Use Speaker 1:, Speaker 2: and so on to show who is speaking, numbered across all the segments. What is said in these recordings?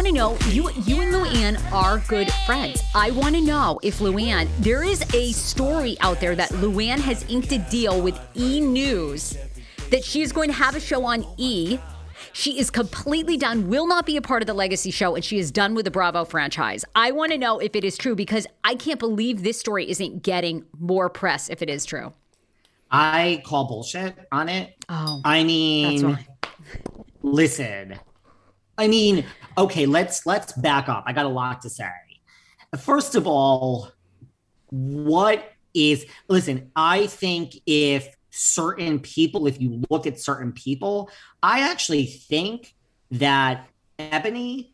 Speaker 1: Want to know you you and Luann are good friends. I want to know if Luann there is a story out there that Luann has inked a deal with E News that she is going to have a show on E. She is completely done, will not be a part of the legacy show, and she is done with the Bravo franchise. I want to know if it is true because I can't believe this story isn't getting more press if it is true.
Speaker 2: I call bullshit on it.
Speaker 1: Oh,
Speaker 2: I mean, listen i mean okay let's let's back up. I got a lot to say. First of all what is listen i think if certain people if you look at certain people i actually think that ebony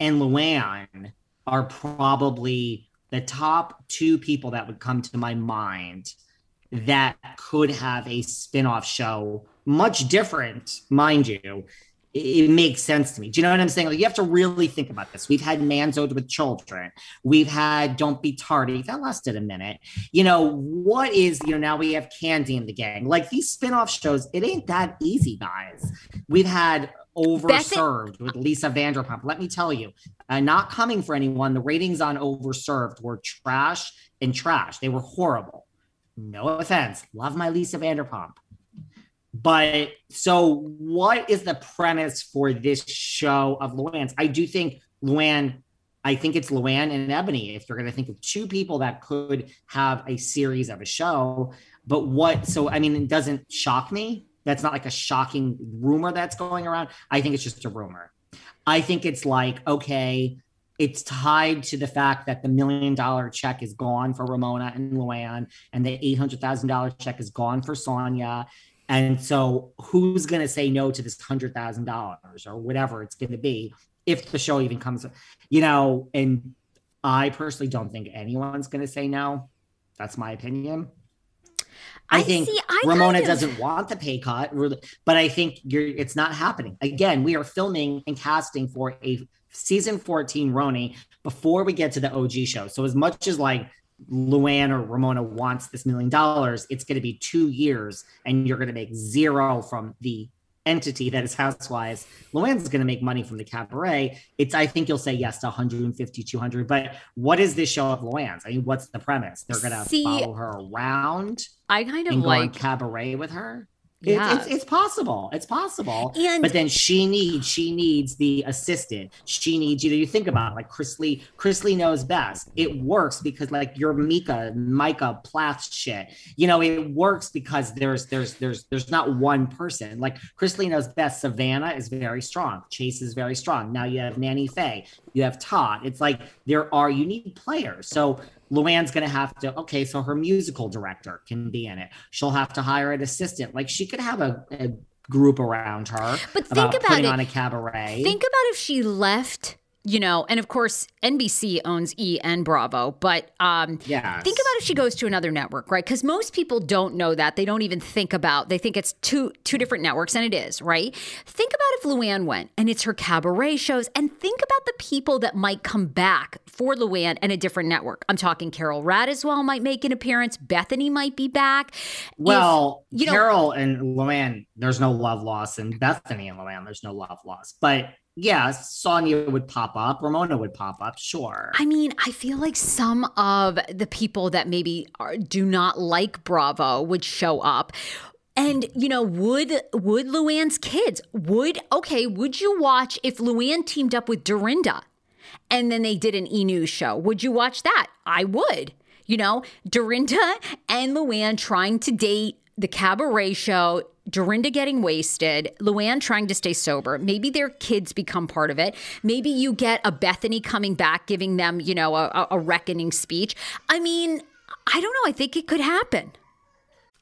Speaker 2: and luann are probably the top two people that would come to my mind that could have a spin-off show much different mind you it makes sense to me. Do you know what I'm saying? Like you have to really think about this. We've had Manzo'd with children. We've had Don't Be Tardy. That lasted a minute. You know, what is, you know, now we have Kandi in the gang. Like these spin-off shows, it ain't that easy, guys. We've had Overserved with Lisa Vanderpump. Let me tell you, uh, not coming for anyone, the ratings on Overserved were trash and trash. They were horrible. No offense. Love my Lisa Vanderpump. But so, what is the premise for this show of Luann's? I do think Luann, I think it's Luann and Ebony. If you're going to think of two people that could have a series of a show, but what? So, I mean, it doesn't shock me. That's not like a shocking rumor that's going around. I think it's just a rumor. I think it's like, okay, it's tied to the fact that the million dollar check is gone for Ramona and Luann, and the $800,000 check is gone for Sonja. And so, who's going to say no to this hundred thousand dollars or whatever it's going to be if the show even comes? You know, and I personally don't think anyone's going to say no. That's my opinion. I, I think see, I Ramona kind of... doesn't want the pay cut, but I think it's not happening. Again, we are filming and casting for a season 14 RHONY before we get to the OG show. So as much as like Luann or Ramona wants this million dollars, it's going to be two years and you're going to make zero from the entity that is Housewives. Luann's going to make money from the cabaret. It's, I think you'll say yes to 150, 200. But what is this show of Luann's? I mean, what's the premise? They're going to follow her around.
Speaker 1: I kind of like
Speaker 2: cabaret with her. Yeah. It's, it's, it's, possible. It's possible. And but then she needs she needs the assistant. She needs you know you think about it, like Chrisley. Chris Lee knows best. It works because like your Mika, Micah Plath shit. You know, it works because there's there's there's there's not one person. Like Chrisley knows best. Savannah is very strong. Chase is very strong. Now you have Nanny Faye. You have Todd. It's like there are you need players. So Luann's going to have to, okay, so her musical director can be in it. She'll have to hire an assistant. Like she could have a, a group around her.
Speaker 1: But think about, about it.
Speaker 2: on a cabaret.
Speaker 1: Think about if she left you know, and of course NBC owns E and Bravo, but um
Speaker 2: yes.
Speaker 1: think about if she goes to another network, right? Because most people don't know that. They don't even think about they think it's two two different networks, and it is, right? Think about if Luann went and it's her cabaret shows, and think about the people that might come back for Luann and a different network. I'm talking Carole Radziwill might make an appearance, Bethany might be back.
Speaker 2: Well, if, you know, Carole and Luann, there's no love loss, and Bethany and Luann, there's no love loss. But yeah, Sonja would pop up, Ramona would pop up, sure.
Speaker 1: I mean, I feel like some of the people that maybe are, do not like Bravo would show up. And you know, would would Luann's kids would okay? Would you watch if Luann teamed up with Dorinda, and then they did an E News show? Would you watch that? I would. You know, Dorinda and Luann trying to date the cabaret show Dorinda getting wasted, Luann trying to stay sober. Maybe their kids become part of it. Maybe you get a Bethany coming back, giving them, you know, a, a reckoning speech. I mean, I don't know. I think it could happen.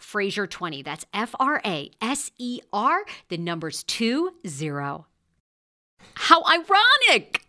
Speaker 1: Fraser20. That's F R A S E R, the numbers 20. How ironic!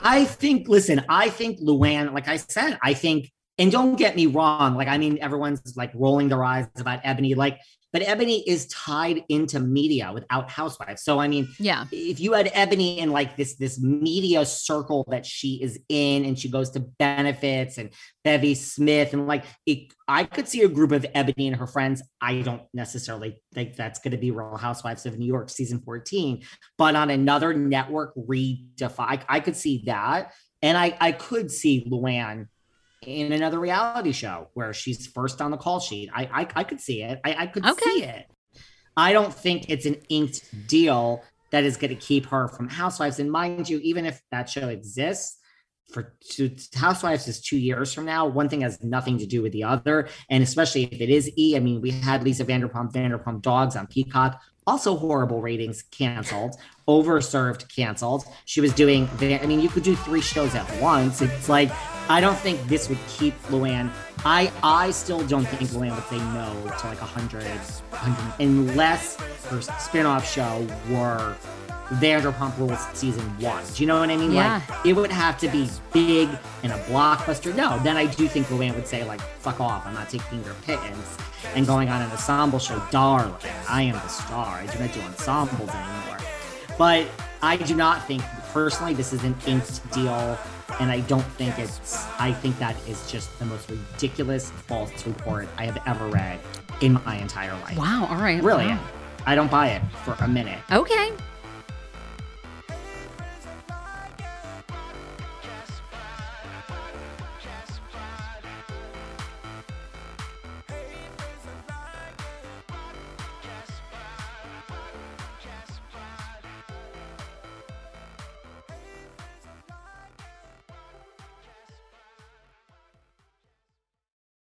Speaker 2: I think, listen, I think Luann, like I said, I think and don't get me wrong, like I mean, everyone's like rolling their eyes about Ebony, like, but Ebony is tied into media without Housewives. So I mean,
Speaker 1: yeah,
Speaker 2: if you had Ebony in like this this media circle that she is in, and she goes to benefits and Bevy Smith, and like it, I could see a group of Ebony and her friends. I don't necessarily think that's going to be Real Housewives of New York season fourteen, but on another network, redefine. I, I could see that, and I I could see Luann in another reality show where she's first on the call sheet. I I, I could see it. I, I could okay. see it. I don't think it's an inked deal that is going to keep her from Housewives. And mind you, even if that show exists, for two, Housewives is two years from now. One thing has nothing to do with the other, and especially if it is E. I mean, we had Lisa Vanderpump Vanderpump Dogs on Peacock also horrible ratings canceled overserved canceled she was doing i mean you could do three shows at once it's like i don't think this would keep luann i i still don't think luann would say no to like 100, 100 unless her spin-off show were Vanderpump Rules season one. Do you know what I mean?
Speaker 1: Yeah.
Speaker 2: Like it would have to be big and a blockbuster. No, then I do think Luann would say like, "Fuck off! I'm not taking your pittance." And going on an ensemble show, darling, I am the star. I do not do ensembles anymore. But I do not think personally this is an inked deal, and I don't think it's. I think that is just the most ridiculous false report I have ever read in my entire life.
Speaker 1: Wow. All right.
Speaker 2: Really.
Speaker 1: Wow.
Speaker 2: I don't buy it for a minute.
Speaker 1: Okay.